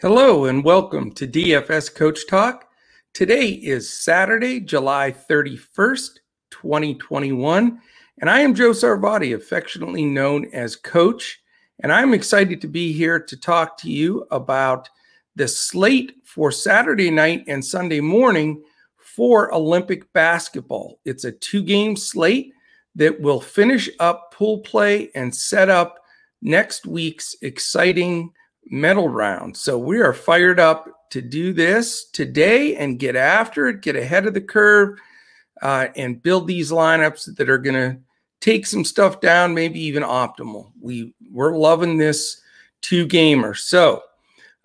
Hello and welcome to DFS Coach Talk. Today is Saturday, July 31st, 2021, and I am Joe Sarvati, affectionately known as Coach, and I'm excited to be here to talk to you about the slate for Saturday night and Sunday morning for Olympic basketball. It's a two game slate that will finish up pool play and set up next week's exciting medal round. So we are fired up to do this today and get after it, get ahead of the curve, uh, and build these lineups that are going to take some stuff down, maybe even optimal. We we're loving this two gamer. So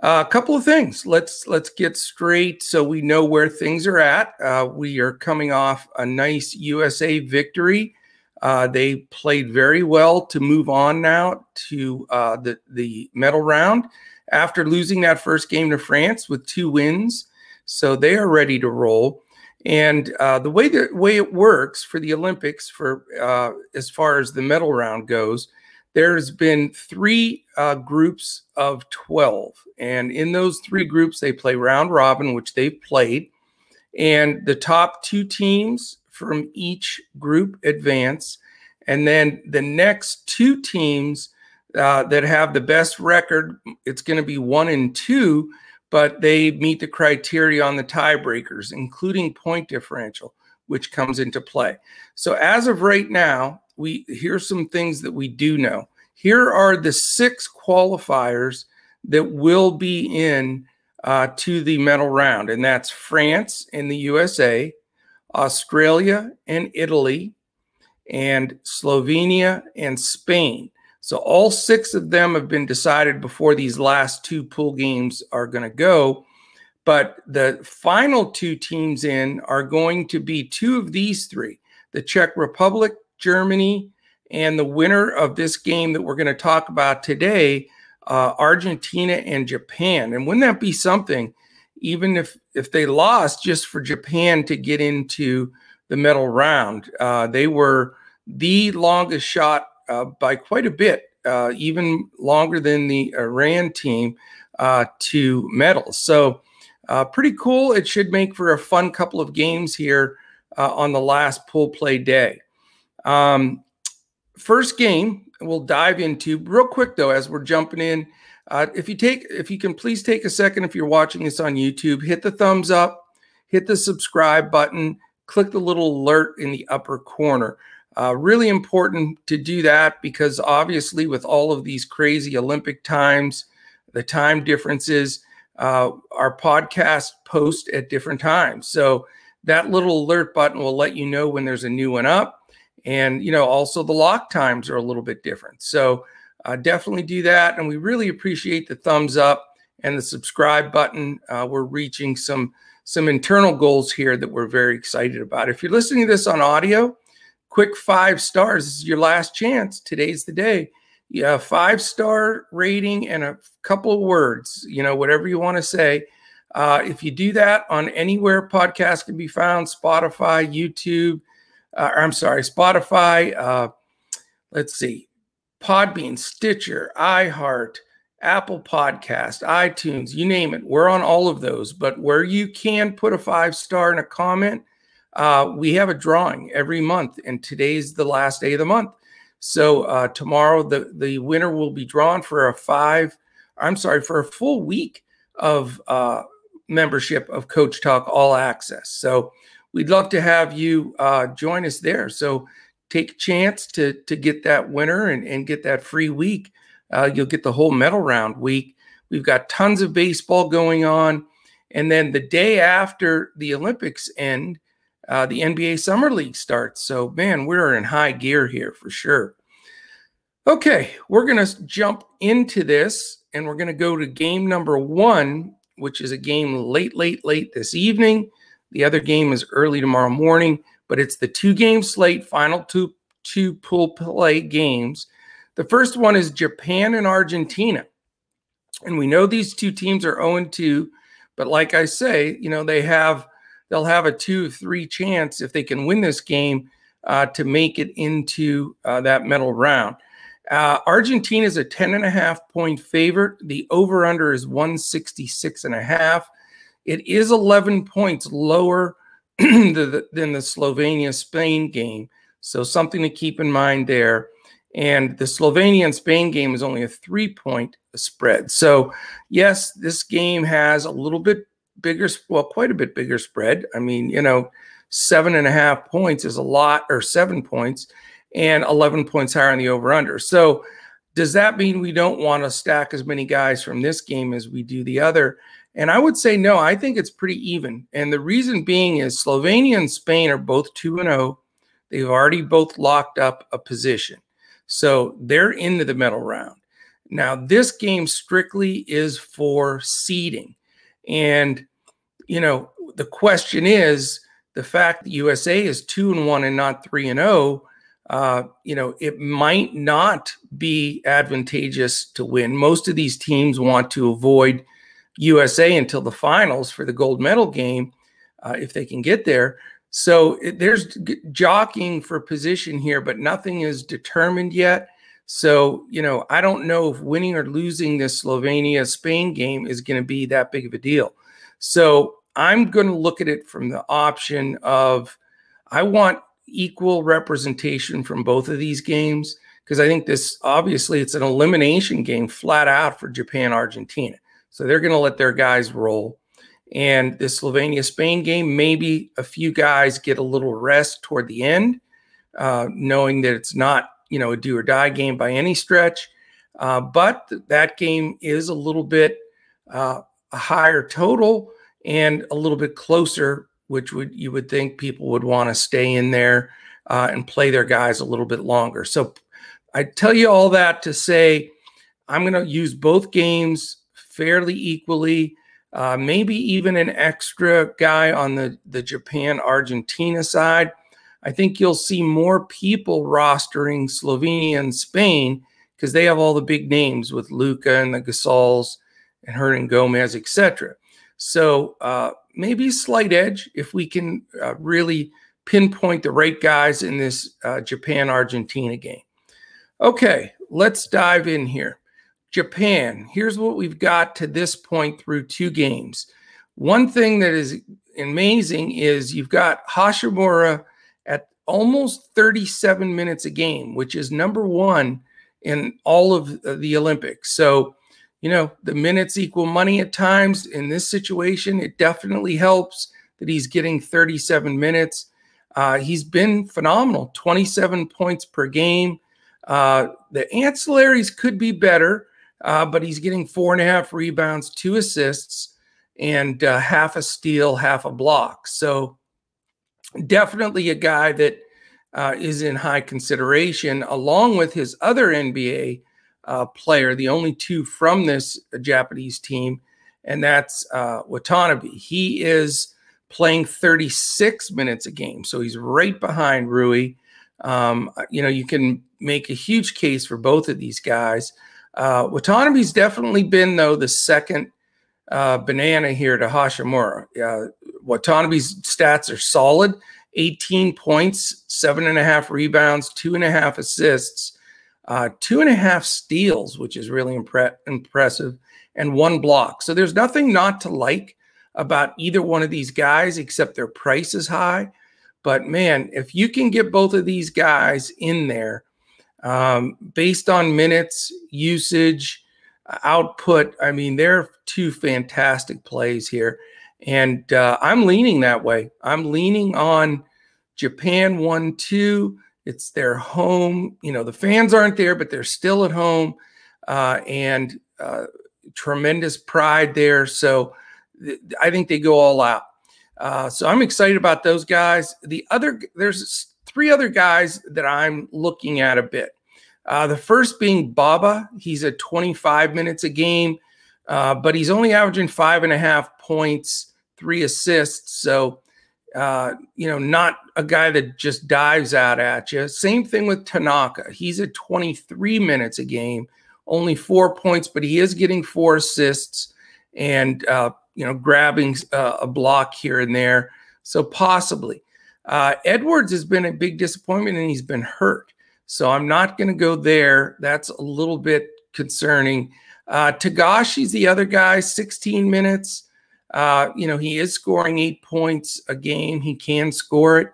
uh, a couple of things. Let's let's get straight so we know where things are at. Uh, we are coming off a nice USA victory uh, they played very well to move on now to uh, the the medal round after losing that first game to France with two wins. So they are ready to roll. And uh, the way the way it works for the Olympics, for uh, as far as the medal round goes, there's been three uh, groups of twelve, and in those three groups, they play round robin, which they've played, and the top two teams from each group advance. And then the next two teams uh, that have the best record, it's going to be one and two, but they meet the criteria on the tiebreakers, including point differential, which comes into play. So as of right now, we here's some things that we do know. Here are the six qualifiers that will be in uh, to the medal round, and that's France and the USA, Australia and Italy, and Slovenia and Spain. So all six of them have been decided before these last two pool games are going to go. But the final two teams in are going to be two of these three the Czech Republic, Germany, and the winner of this game that we're going to talk about today, uh, Argentina and Japan. And wouldn't that be something? Even if if they lost just for Japan to get into the medal round. Uh, they were the longest shot uh, by quite a bit, uh, even longer than the Iran team uh, to medal. So uh, pretty cool. It should make for a fun couple of games here uh, on the last pool play day. Um, first game we'll dive into real quick though as we're jumping in uh, if you take, if you can please take a second, if you're watching this on YouTube, hit the thumbs up, hit the subscribe button, click the little alert in the upper corner. Uh, really important to do that because obviously, with all of these crazy Olympic times, the time differences, uh, our podcast post at different times. So that little alert button will let you know when there's a new one up. And, you know, also the lock times are a little bit different. So uh, definitely do that. And we really appreciate the thumbs up and the subscribe button. Uh, we're reaching some some internal goals here that we're very excited about. If you're listening to this on audio, quick five stars. This is your last chance. Today's the day. Yeah, five star rating and a couple of words. You know, whatever you want to say. Uh, if you do that on anywhere podcast can be found, Spotify, YouTube, uh, I'm sorry, Spotify. Uh, let's see, Podbean, Stitcher, iHeart, Apple Podcast, iTunes, you name it. We're on all of those. But where you can put a five star in a comment, uh, we have a drawing every month, and today's the last day of the month. So uh, tomorrow, the the winner will be drawn for a five. I'm sorry, for a full week of uh, membership of Coach Talk All Access. So we'd love to have you uh, join us there. So take a chance to to get that winner and, and get that free week. Uh, you'll get the whole medal round week. We've got tons of baseball going on. And then the day after the Olympics end, uh, the NBA Summer League starts. So, man, we're in high gear here for sure. Okay, we're going to jump into this and we're going to go to game number one, which is a game late, late, late this evening. The other game is early tomorrow morning but it's the two game slate, final two two pool play games. The first one is Japan and Argentina. And we know these two teams are 0 2, but like I say, you know, they have they'll have a 2-3 chance if they can win this game uh, to make it into uh, that medal round. Uh, Argentina is a 10 and a half point favorite. The over under is 166 and a half. It is 11 points lower than the, than the Slovenia Spain game. So something to keep in mind there. And the Slovenia and Spain game is only a three point spread. So, yes, this game has a little bit bigger, well, quite a bit bigger spread. I mean, you know, seven and a half points is a lot, or seven points, and 11 points higher on the over under. So, does that mean we don't want to stack as many guys from this game as we do the other? And I would say no, I think it's pretty even. And the reason being is Slovenia and Spain are both 2 and 0. They've already both locked up a position. So they're into the medal round. Now, this game strictly is for seeding. And, you know, the question is the fact that USA is 2 and 1 and not 3 and 0 uh, you know, it might not be advantageous to win. Most of these teams want to avoid USA until the finals for the gold medal game, uh, if they can get there. So it, there's jockeying for position here, but nothing is determined yet. So, you know, I don't know if winning or losing this Slovenia Spain game is going to be that big of a deal. So I'm going to look at it from the option of I want equal representation from both of these games because I think this obviously it's an elimination game flat out for Japan Argentina. So they're going to let their guys roll. And the Slovenia Spain game, maybe a few guys get a little rest toward the end, uh, knowing that it's not you know a do or die game by any stretch. Uh, but that game is a little bit uh, a higher total and a little bit closer which would you would think people would want to stay in there uh, and play their guys a little bit longer. So I tell you all that to say I'm going to use both games fairly equally. Uh, maybe even an extra guy on the, the Japan Argentina side. I think you'll see more people rostering Slovenia and Spain because they have all the big names with Luka and the Gasols and Hernangomez, etc. So uh, maybe a slight edge if we can uh, really pinpoint the right guys in this uh, Japan Argentina game. Okay, let's dive in here. Japan, here's what we've got to this point through two games. One thing that is amazing is you've got Hachimura at almost 37 minutes a game, which is number one in all of the Olympics. So you know, the minutes equal money at times. In this situation, it definitely helps that he's getting 37 minutes. Uh, he's been phenomenal 27 points per game. Uh, the ancillaries could be better, uh, but he's getting four and a half rebounds, two assists, and uh, half a steal, half a block. So, definitely a guy that uh, is in high consideration, along with his other NBA uh, player, the only two from this Japanese team, and that's uh, Watanabe. He is playing 36 minutes a game, so he's right behind Rui. Um, you know, you can make a huge case for both of these guys. Uh, Watanabe's definitely been, though, the second uh, banana here to Hachimura. Uh, Watanabe's stats are solid 18 points, seven and a half rebounds, two and a half assists uh, two and a half steals, which is really impre- impressive, and one block. So there's nothing not to like about either one of these guys except their price is high. But man, if you can get both of these guys in there um, based on minutes, usage, output, I mean, they're two fantastic plays here. And uh, I'm leaning that way. I'm leaning on Japan 1 2 it's their home. You know, the fans aren't there, but they're still at home, uh, and uh, tremendous pride there. So th- I think they go all out. Uh, so I'm excited about those guys. The other, there's three other guys that I'm looking at a bit. Uh, the first being Baba. He's at 25 minutes a game, uh, but he's only averaging five and a half points, three assists. So uh, you know, not a guy that just dives out at you. Same thing with Tanaka. He's at 23 minutes a game, only four points, but he is getting four assists and, uh, you know, grabbing uh, a block here and there. So possibly. Uh, Edwards has been a big disappointment and he's been hurt. So I'm not going to go there. That's a little bit concerning. Uh, Tagashi's the other guy, 16 minutes. Uh, you know, he is scoring eight points a game. He can score it.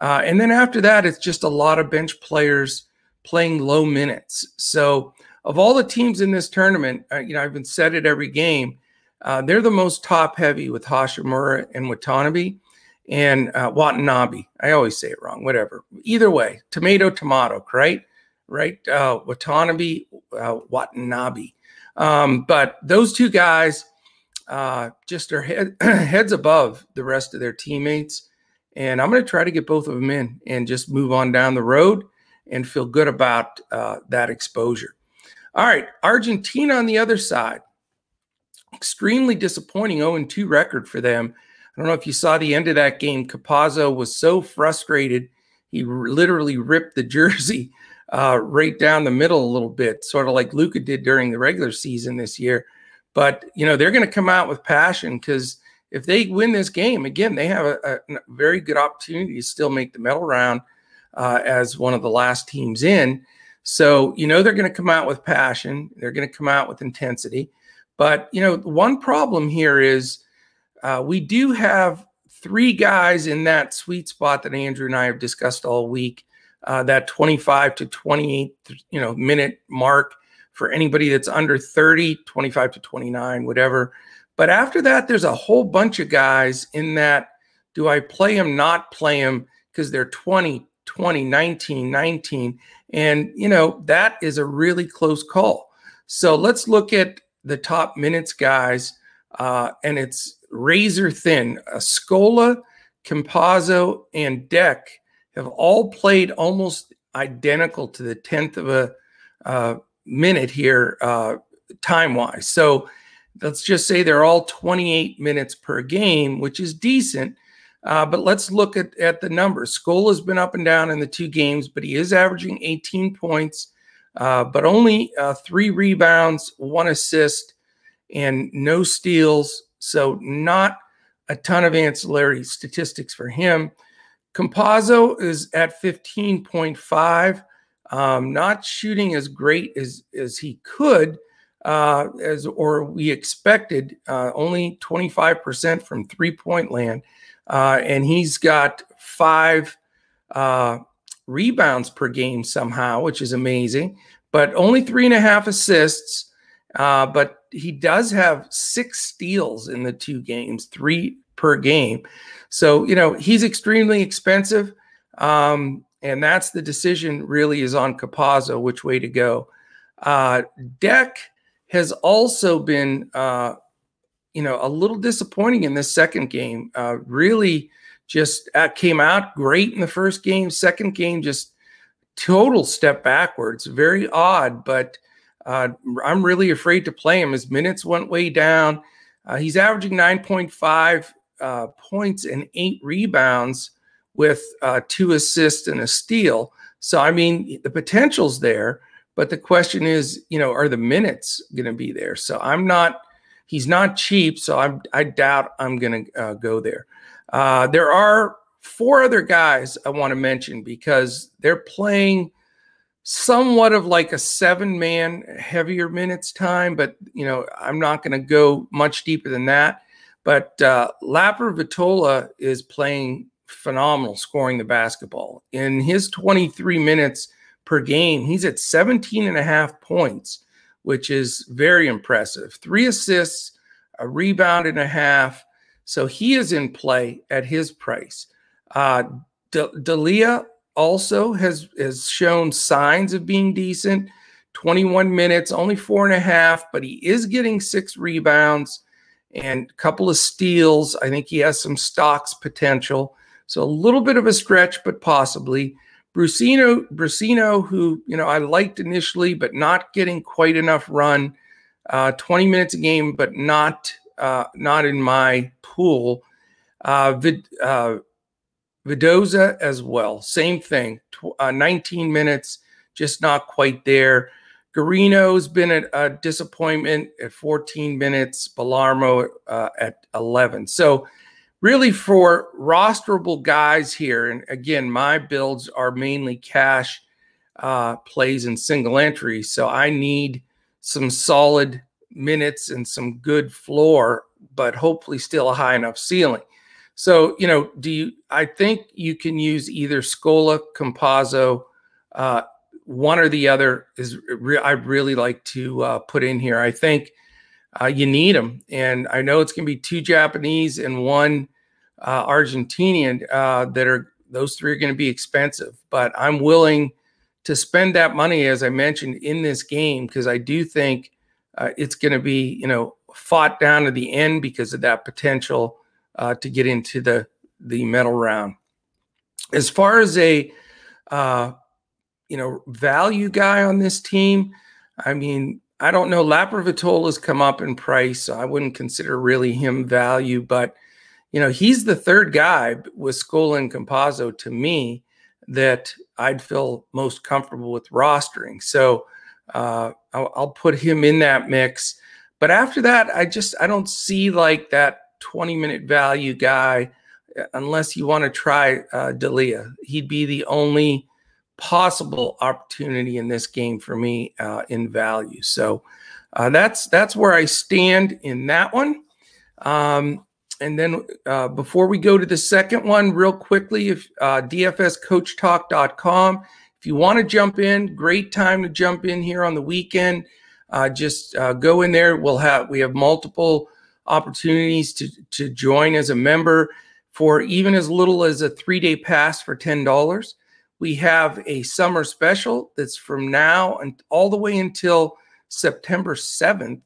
Uh, and then after that, it's just a lot of bench players playing low minutes. So, of all the teams in this tournament, uh, you know, I've been said it every game. Uh, they're the most top heavy with Hachimura and Watanabe and uh, Watanabe. I always say it wrong, whatever. Either way, tomato, tomato, right? Right? Uh, Watanabe, uh, Watanabe. Um, but those two guys uh, just are head, heads above the rest of their teammates. And I'm going to try to get both of them in and just move on down the road and feel good about uh, that exposure. All right, Argentina on the other side. Extremely disappointing 0 2 record for them. I don't know if you saw the end of that game. Campazzo was so frustrated, he literally ripped the jersey uh, right down the middle a little bit, sort of like Luka did during the regular season this year. But, you know, they're going to come out with passion because if they win this game, again, they have a, a, a very good opportunity to still make the medal round uh, as one of the last teams in. So, you know, they're going to come out with passion. They're going to come out with intensity. But, you know, one problem here is uh, we do have three guys in that sweet spot that Andrew and I have discussed all week, uh, that 25 to 28, you know, minute mark for anybody that's under 30, 25 to 29, whatever. But after that, there's a whole bunch of guys in that do I play them, not play them because they're 20, 20, 19, 19. And, you know, that is a really close call. So let's look at the top minutes guys. Uh, and it's razor thin. Scola, Campazzo, and Deck have all played almost identical to the 10th of a uh, minute here, uh, time wise. So let's just say they're all 28 minutes per game, which is decent. Uh, but let's look at, at the numbers. Scola's been up and down in the two games, but he is averaging 18 points, uh, but only uh, three rebounds, one assist, and no steals. So not a ton of ancillary statistics for him. Campazzo is at 15.5, um, not shooting as great as, as he could, uh, as or we expected, uh, only 25% from three point land. Uh, and he's got five uh, rebounds per game somehow, which is amazing, but only three and a half assists. Uh, but he does have six steals in the two games, three per game. So, you know, he's extremely expensive. Um, and that's the decision really is on Campazzo, which way to go. Uh, Deck has also been, uh, you know, a little disappointing in this second game. Uh, really just uh, came out great in the first game. Second game, just total step backwards. Very odd, but uh, I'm really afraid to play him. His minutes went way down. Uh, he's averaging 9.5 uh, points and eight rebounds with uh, two assists and a steal. So, I mean, the potential's there, but the question is, you know, are the minutes going to be there? So, I'm not. He's not cheap, so I'm, I doubt I'm going to uh, go there. Uh, there are four other guys I want to mention because they're playing somewhat of like a seven man heavier minutes time, but you know, I'm not going to go much deeper than that. But uh, Laprovittola is playing phenomenal, scoring the basketball. In his 23 minutes per game, he's at 17 and a half points, which is very impressive. Three assists, a rebound and a half. So he is in play at his price. Uh, Dalia also has has shown signs of being decent. 21 minutes, only four and a half, but he is getting six rebounds and a couple of steals. I think he has some stocks potential. So a little bit of a stretch, but possibly. Brussino, Brussino, who you know I liked initially, but not getting quite enough run. Uh, 20 minutes a game, but not uh, not in my pool. Uh, Vid, uh, Vildoza as well, same thing. Uh, 19 minutes, just not quite there. Garino's been a, a disappointment at 14 minutes. Bolmaro uh, at 11. So, really, for rosterable guys here, and again, my builds are mainly cash. uh, plays and single entry. So I need some solid minutes and some good floor, but hopefully still a high enough ceiling. So, you know, do you, I think you can use either Scola, Campazzo, uh, one or the other is re- I really like to uh, put in here. I think uh, you need them. And I know it's going to be two Japanese and one uh, Argentinian uh, that are, those three are going to be expensive, but I'm willing to spend that money, as I mentioned, in this game because I do think uh, it's going to be, you know, fought down to the end because of that potential uh, to get into the the medal round. As far as a uh, you know value guy on this team, I mean, I don't know. has come up in price, so I wouldn't consider really him value, but you know, he's the third guy with Scola and Campazzo to me that I'd feel most comfortable with rostering. So uh, I'll, I'll, put him in that mix. But after that, I just I don't see like that 20 minute value guy uh, unless you want to try uh, Delia. He'd be the only possible opportunity in this game for me uh, in value. So uh, that's that's where I stand in that one. Um, and then uh, before we go to the second one, real quickly, if uh, dfscoachtalk.com, if you want to jump in, great time to jump in here on the weekend. Uh, just uh, go in there. We'll have we have multiple opportunities to to join as a member for even as little as a three day pass for ten dollars. We have a summer special that's from now and all the way until September seventh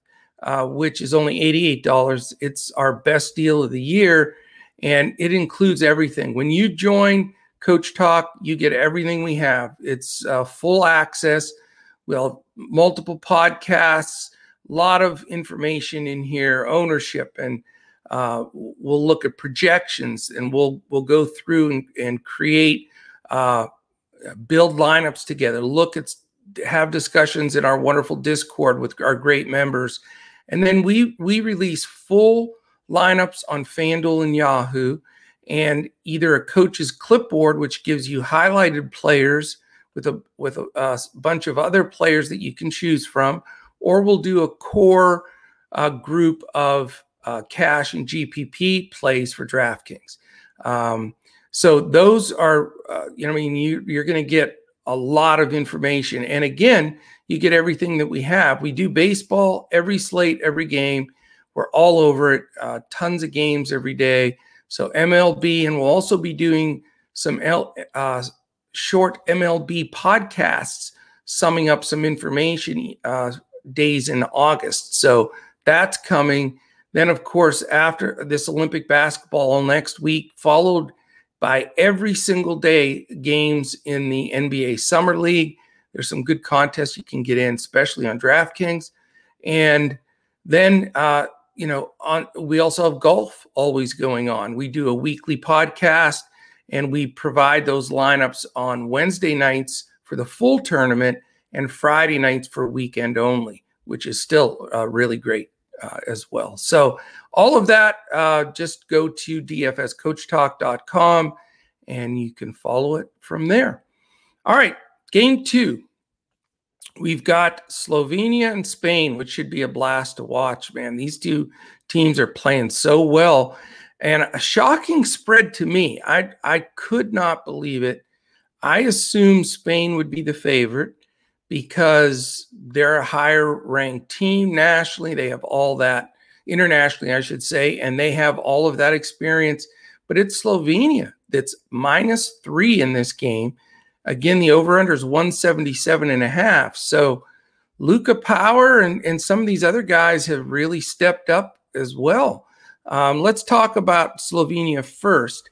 uh, which is only $88. It's our best deal of the year, and it includes everything. When you join Coach Talk, you get everything we have. It's uh, full access. We'll have multiple podcasts, lot of information in here, ownership, and uh, we'll look at projections, and we'll we'll go through and, and create, uh, build lineups together. Look at have discussions in our wonderful Discord with our great members and then we we release full lineups on FanDuel and Yahoo, and either a coach's clipboard, which gives you highlighted players with a with a, a bunch of other players that you can choose from, or we'll do a core uh, group of uh, cash and GPP plays for DraftKings. Um, so those are, uh, you know, I mean, you, you're going to get a lot of information. And again, you get everything that we have. We do baseball every slate, every game. We're all over it. Uh, tons of games every day. So MLB, and we'll also be doing some L, uh, short MLB podcasts, summing up some information uh, days in August. So that's coming. Then, of course, after this Olympic basketball next week, followed by every single day games in the NBA Summer League. There's some good contests you can get in, especially on DraftKings. And then, uh, you know, on we also have golf always going on. We do a weekly podcast and we provide those lineups on Wednesday nights for the full tournament and Friday nights for weekend only, which is still uh, really great uh, as well. So, all of that, uh, just go to dfscoachtalk.com and you can follow it from there. All right, Game two, we've got Slovenia and Spain, which should be a blast to watch, man. These two teams are playing so well. And a shocking spread to me. I, I could not believe it. I assumed Spain would be the favorite because they're a higher ranked team nationally. They have all that internationally, I should say, and they have all of that experience. But it's Slovenia that's minus three in this game. Again, the over under is 177 and a half. So Luka Power and, and some of these other guys have really stepped up as well. Um, let's talk about Slovenia first.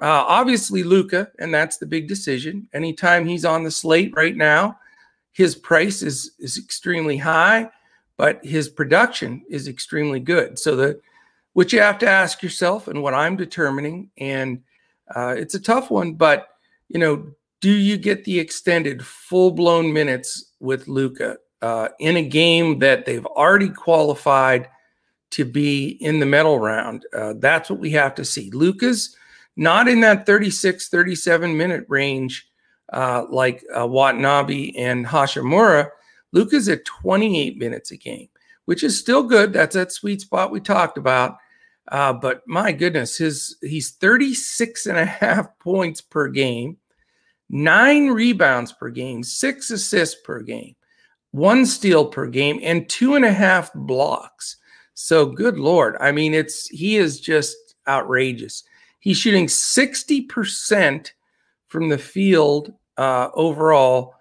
Uh, obviously, Luka, and that's the big decision. Anytime he's on the slate right now, his price is is extremely high, but his production is extremely good. So the which you have to ask yourself, and what I'm determining, and uh, it's a tough one, but you know, do you get the extended full blown minutes with Luka uh, in a game that they've already qualified to be in the medal round? Uh, that's what we have to see. Luka's not in that 36, 37 minute range uh, like uh, Watanabe and Hachimura, Luka's at 28 minutes a game, which is still good. That's that sweet spot we talked about. Uh, but my goodness, his he's 36 and a half points per game, nine rebounds per game, six assists per game, one steal per game, and two and a half blocks. So good lord. I mean, it's he is just outrageous. He's shooting 60% from the field uh, overall,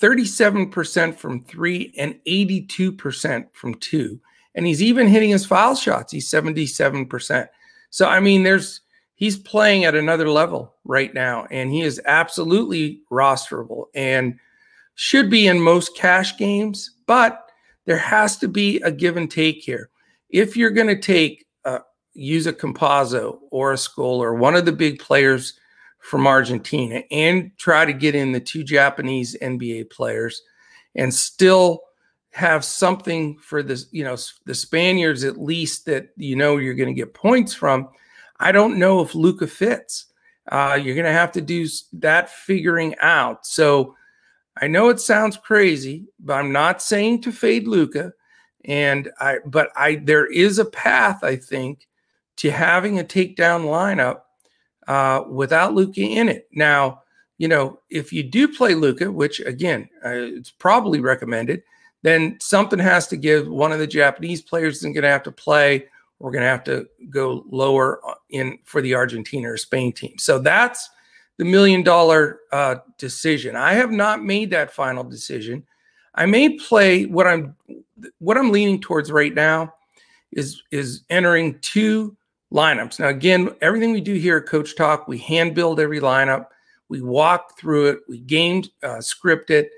37% from three, and 82% from two. And he's even hitting his foul shots. He's 77%. So, I mean, there's he's playing at another level right now, and he is absolutely rosterable and should be in most cash games, but there has to be a give and take here. If you're going to take uh, use a Campazzo or a Scola or one of the big players from Argentina and try to get in the two Japanese NBA players and still have something for this, you know, the Spaniards at least that you know you're going to get points from. I don't know if Luka fits. Uh, you're going to have to do that figuring out. So I know it sounds crazy, but I'm not saying to fade Luka. And I, but I, there is a path, I think, to having a takedown lineup uh, without Luka in it. Now, you know, if you do play Luka, which again, uh, it's probably recommended, then something has to give. One of the Japanese players is going to have to play. We're going to have to go lower uh, in for the Argentina or Spain team. So that's the million dollar uh, decision. I have not made that final decision. I may play what I'm what I'm leaning towards right now is is entering two lineups. Now, again, everything we do here at Coach Talk, we hand build every lineup, we walk through it, we game uh, script it,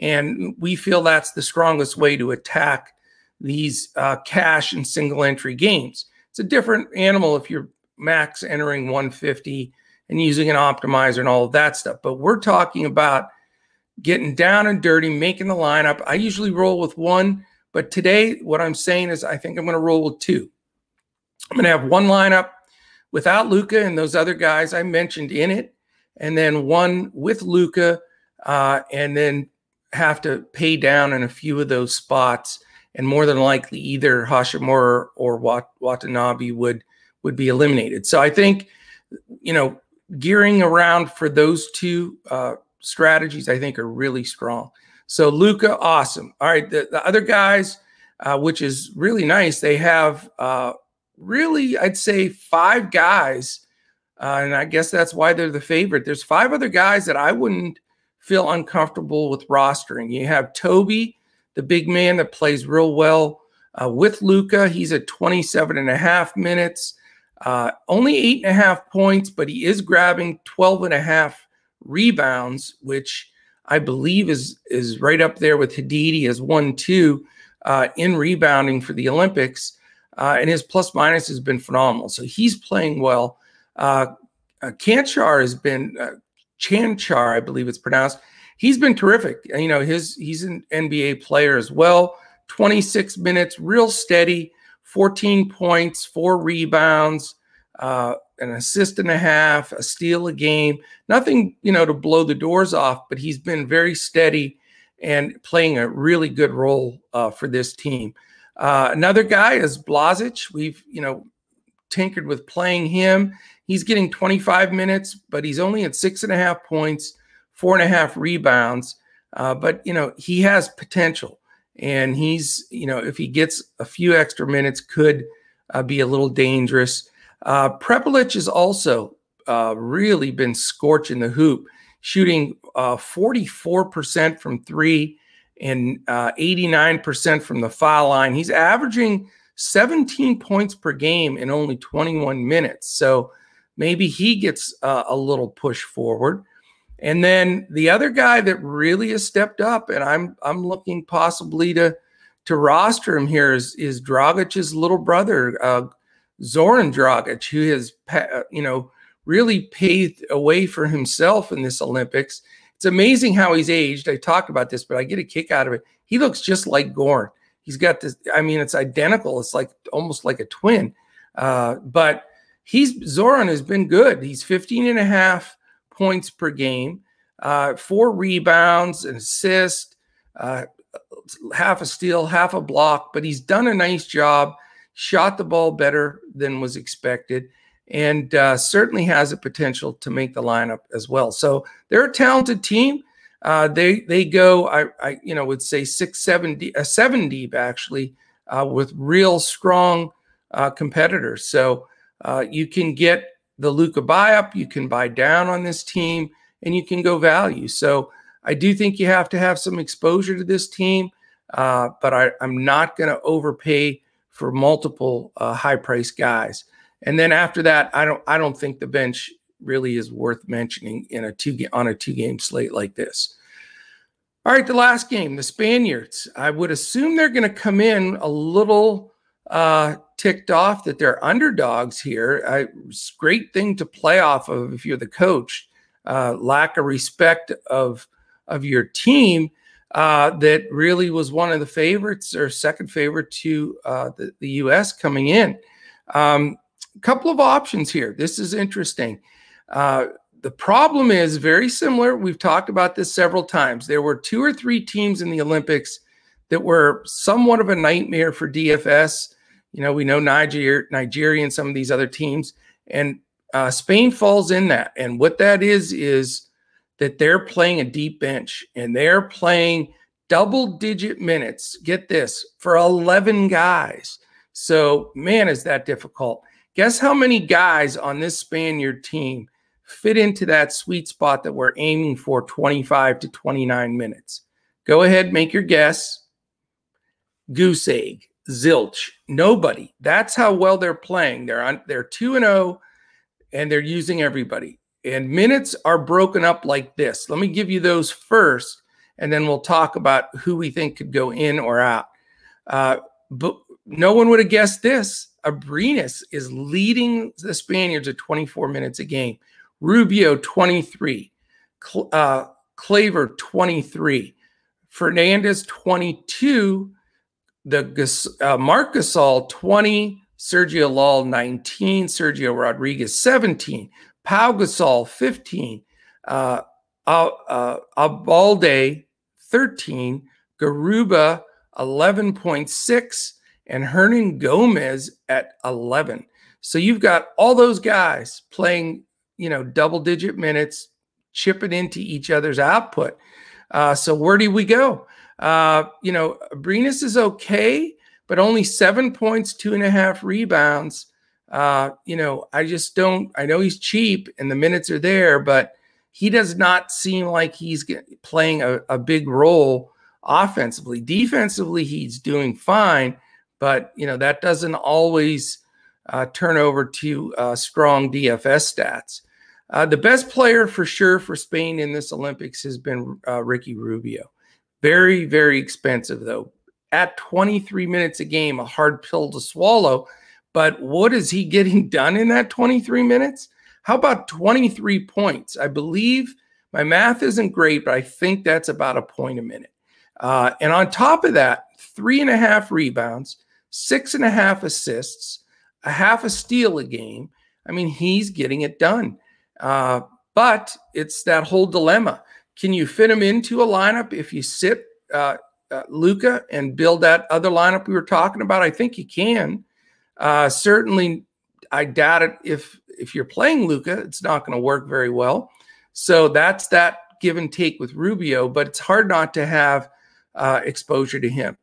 and we feel that's the strongest way to attack these uh, cash and single entry games. It's a different animal if you're max entering 150 and using an optimizer and all of that stuff. But we're talking about getting down and dirty, making the lineup. I usually roll with one, but today what I'm saying is I think I'm going to roll with two. I'm going to have one lineup without Luka and those other guys I mentioned in it, and then one with Luka, uh, and then have to pay down in a few of those spots. And more than likely, either Hachimura or Wat- Watanabe would would be eliminated. So I think, you know, gearing around for those two uh, strategies, I think are really strong. So Luka, awesome. All right, the, the other guys, uh, which is really nice, they have uh, really, I'd say five guys, uh, and I guess that's why they're the favorite. There's five other guys that I wouldn't feel uncomfortable with rostering. You have Tobey, the big man that plays real well uh, with Luka. He's at 27 and a half minutes, uh, only eight and a half points, but he is grabbing 12 and a half rebounds, which I believe is is right up there with Haddadi as one two uh, in rebounding for the Olympics uh, and his plus minus has been phenomenal. So he's playing well. Uh, uh, Kanchar has been uh, Chanchar, I believe it's pronounced. He's been terrific. You know, his he's an NBA player as well. 26 minutes, real steady, 14 points, four rebounds, uh, an assist and a half, a steal a game. Nothing, you know, to blow the doors off, but he's been very steady and playing a really good role uh, for this team. Uh, another guy is Blazic. We've, you know, tinkered with playing him. He's getting 25 minutes, but he's only at six and a half points, four and a half rebounds. Uh, but, you know, he has potential. And he's, you know, if he gets a few extra minutes, could uh, be a little dangerous. Uh, Prepelic has also uh, really been scorching the hoop, shooting 44% uh, from three and uh, 89% from the foul line. He's averaging 17 points per game in only 21 minutes. So maybe he gets uh, a little push forward. And then the other guy that really has stepped up, and I'm I'm looking possibly to to roster him here is is Dragic's little brother, uh, Zoran Dragic, who has uh, you know really paved a way for himself in this Olympics it's amazing how he's aged. I talked about this, but I get a kick out of it. He looks just like Goran. He's got this, I mean, it's identical. It's like almost like a twin. Uh, but he's Zoran has been good. He's 15 and a half points per game. uh, four rebounds, an assist, uh, half a steal, half a block, but he's done a nice job, shot the ball better than was expected, and uh, certainly has a potential to make the lineup as well. So they're a talented team. Uh, they they go, I, I you know would say six, seven, deep, uh, seven deep actually, uh, with real strong uh, competitors. So uh, you can get the Luka buy up, you can buy down on this team, and you can go value. So I do think you have to have some exposure to this team, but I, am not going to overpay for multiple high price guys. And then after that, I don't I don't think the bench really is worth mentioning in a two on a two game slate like this. All right, the last game, the Spaniards. I would assume they're going to come in a little uh, ticked off that they're underdogs here. I, it's a great thing to play off of if you're the coach. Uh, lack of respect of of your team uh, that really was one of the favorites or second favorite to uh, the, the U.S. coming in. Couple of options here. This is interesting. Uh, the problem is very similar. We've talked about this several times. There were two or three teams in the Olympics that were somewhat of a nightmare for DFS. You know, we know Niger, Nigeria, and some of these other teams, and uh, Spain falls in that. And what that is is that they're playing a deep bench and they're playing double digit minutes. Get this for 11 guys. So, man, is that difficult. Guess how many guys on this Spaniard team fit into that sweet spot that we're aiming for 25 to 29 minutes? Go ahead, make your guess. Goose egg, zilch, nobody. That's how well they're playing. They're on they're 2 and 0 and they're using everybody. And minutes are broken up like this. Let me give you those first, and then we'll talk about who we think could go in or out. Uh, but no one would have guessed this. Abrines is leading the Spaniards at 24 minutes a game. Rubio, 23. Cl- uh, Kleber, 23. Fernandez, 22. The uh, Marc Gasol, 20. Sergio Llull, 19. Sergio Rodriguez, 17. Pau Gasol, 15. Uh, uh, Abalde, 13. Garuba, 11.6. And Hernangomez at 11. So you've got all those guys playing, you know, double digit minutes, chipping into each other's output. Uh, so where do we go? Uh, you know, Abrines is okay, but only seven points, two and a half rebounds. Uh, you know, I just don't. I know he's cheap and the minutes are there, but he does not seem like he's playing a, a big role offensively. Defensively, he's doing fine, but you know that doesn't always uh, turn over to uh, strong DFS stats. Uh, the best player for sure for Spain in this Olympics has been uh, Ricky Rubio. Very, very expensive though. At 23 minutes a game, a hard pill to swallow but what is he getting done in that 23 minutes? How about 23 points? I believe my math isn't great, but I think that's about a point a minute. Uh, and on top of that, three and a half rebounds, six and a half assists, a half a steal a game. I mean, he's getting it done. Uh, but it's that whole dilemma. Can you fit him into a lineup if you sit uh, uh, Luka and build that other lineup we were talking about? I think you can. Uh, certainly, I doubt it. If if you're playing Luka, it's not going to work very well. So that's that give and take with Rubio, but it's hard not to have uh, exposure to him.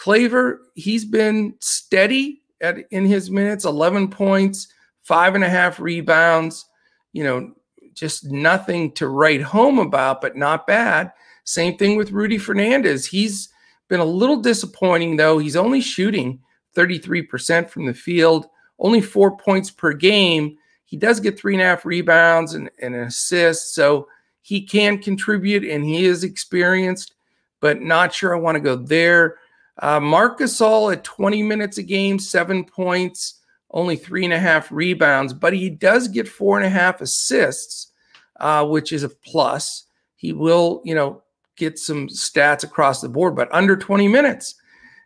Kleber, he's been steady at in his minutes, 11 points, five and a half rebounds. You know, just nothing to write home about, but not bad. Same thing with Rudy Fernandez. He's been a little disappointing though. He's only shooting 33% from the field, only four points per game. He does get three and a half rebounds and, and an assist. So he can contribute and he is experienced, but not sure I want to go there. Uh, Gasol at 20 minutes a game, seven points, only three and a half rebounds, but he does get four and a half assists, uh, which is a plus. He will, you know, get some stats across the board, but under 20 minutes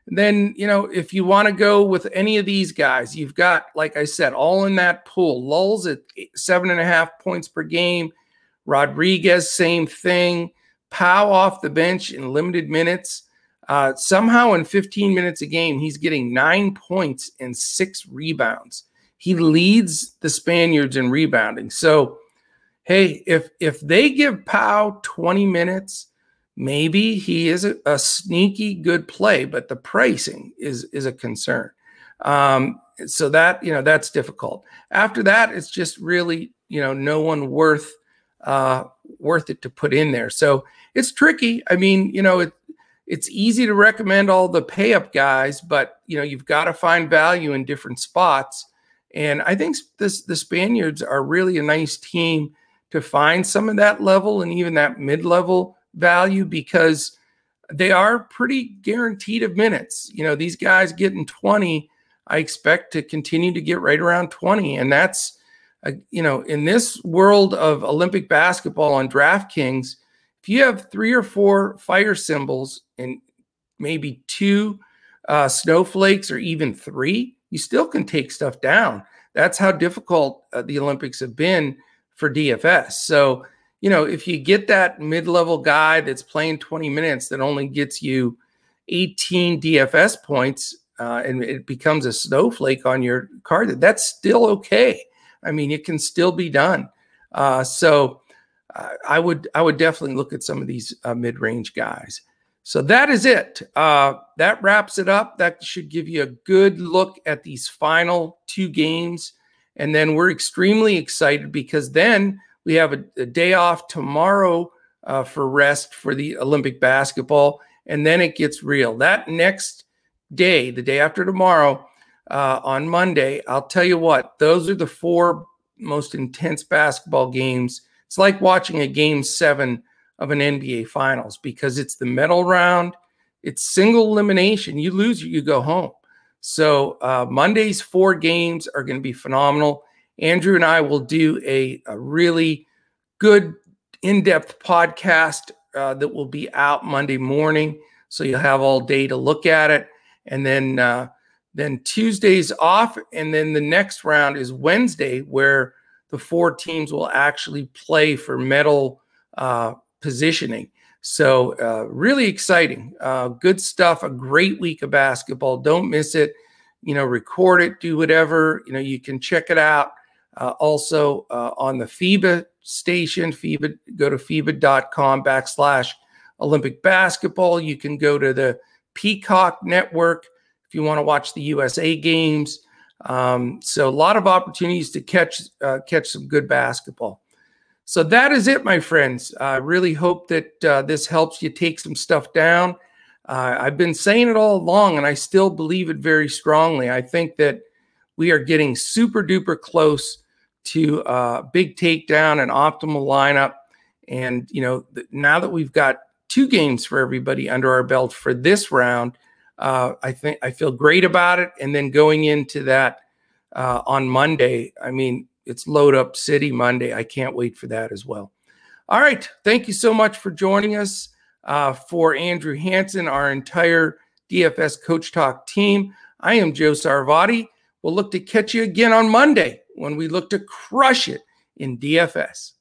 then you know if you want to go with any of these guys you've got like i said all in that pool Llull's at seven and a half points per game Rodriguez, same thing. Pau off the bench in limited minutes. Uh, somehow, in 15 minutes a game, he's getting nine points and six rebounds. He leads the Spaniards in rebounding. So, hey, if if they give Pau 20 minutes, maybe he is a, a sneaky good play, but the pricing is is a concern. Um, so that you know that's difficult. After that, it's just really you know no one worth uh, worth it to put in there. So it's tricky. I mean, you know, it, it's easy to recommend all the pay up guys, but you know, you've got to find value in different spots. And I think this the Spaniards are really a nice team to find some of that level and even that mid-level value because they are pretty guaranteed of minutes. You know, these guys getting 20, I expect to continue to get right around 20. And that's, uh, you know, in this world of Olympic basketball on DraftKings, if you have three or four fire symbols and maybe two uh, snowflakes or even three, you still can take stuff down. That's how difficult uh, the Olympics have been for DFS. So, you know, if you get that mid level guy that's playing 20 minutes that only gets you 18 DFS points uh, and it becomes a snowflake on your card, that's still okay. I mean, it can still be done. Uh, so, I would I would definitely look at some of these uh, mid range guys. So that is it. Uh, that wraps it up. That should give you a good look at these final two games. And then we're extremely excited because then we have a, a day off tomorrow uh, for rest for the Olympic basketball. And then it gets real. That next day, the day after tomorrow, uh, on Monday, I'll tell you what, those are the four most intense basketball games it's like watching a game seven of an NBA Finals because it's the medal round, it's single elimination. You lose, you go home. So uh, Monday's four games are going to be phenomenal. Andrew and I will do a, a really good in-depth podcast uh, that will be out Monday morning, so you'll have all day to look at it. And then uh, then Tuesday's off, and then the next round is Wednesday, where four teams will actually play for medal uh, positioning. So, uh, really exciting. Uh, good stuff. A great week of basketball. Don't miss it. You know, record it, do whatever. You know, you can check it out uh, also uh, on the FIBA station. FIBA, go to FIBA.com backslash Olympic basketball. You can go to the Peacock Network if you want to watch the USA games. Um, so a lot of opportunities to catch uh, catch some good basketball. So that is it, my friends. I really hope that uh, this helps you take some stuff down. Uh, I've been saying it all along, and I still believe it very strongly. I think that we are getting super duper close to uh, big takedown and optimal lineup. And you know, now that we've got two games for everybody under our belt for this round, uh, I think I feel great about it. And then going into that uh, on Monday, I mean, it's load up city Monday. I can't wait for that as well. All right. Thank you so much for joining us. Uh, for Andrew Hanson, our entire DFS Coach Talk team, I am Joe Sarvati. We'll look to catch you again on Monday when we look to crush it in DFS.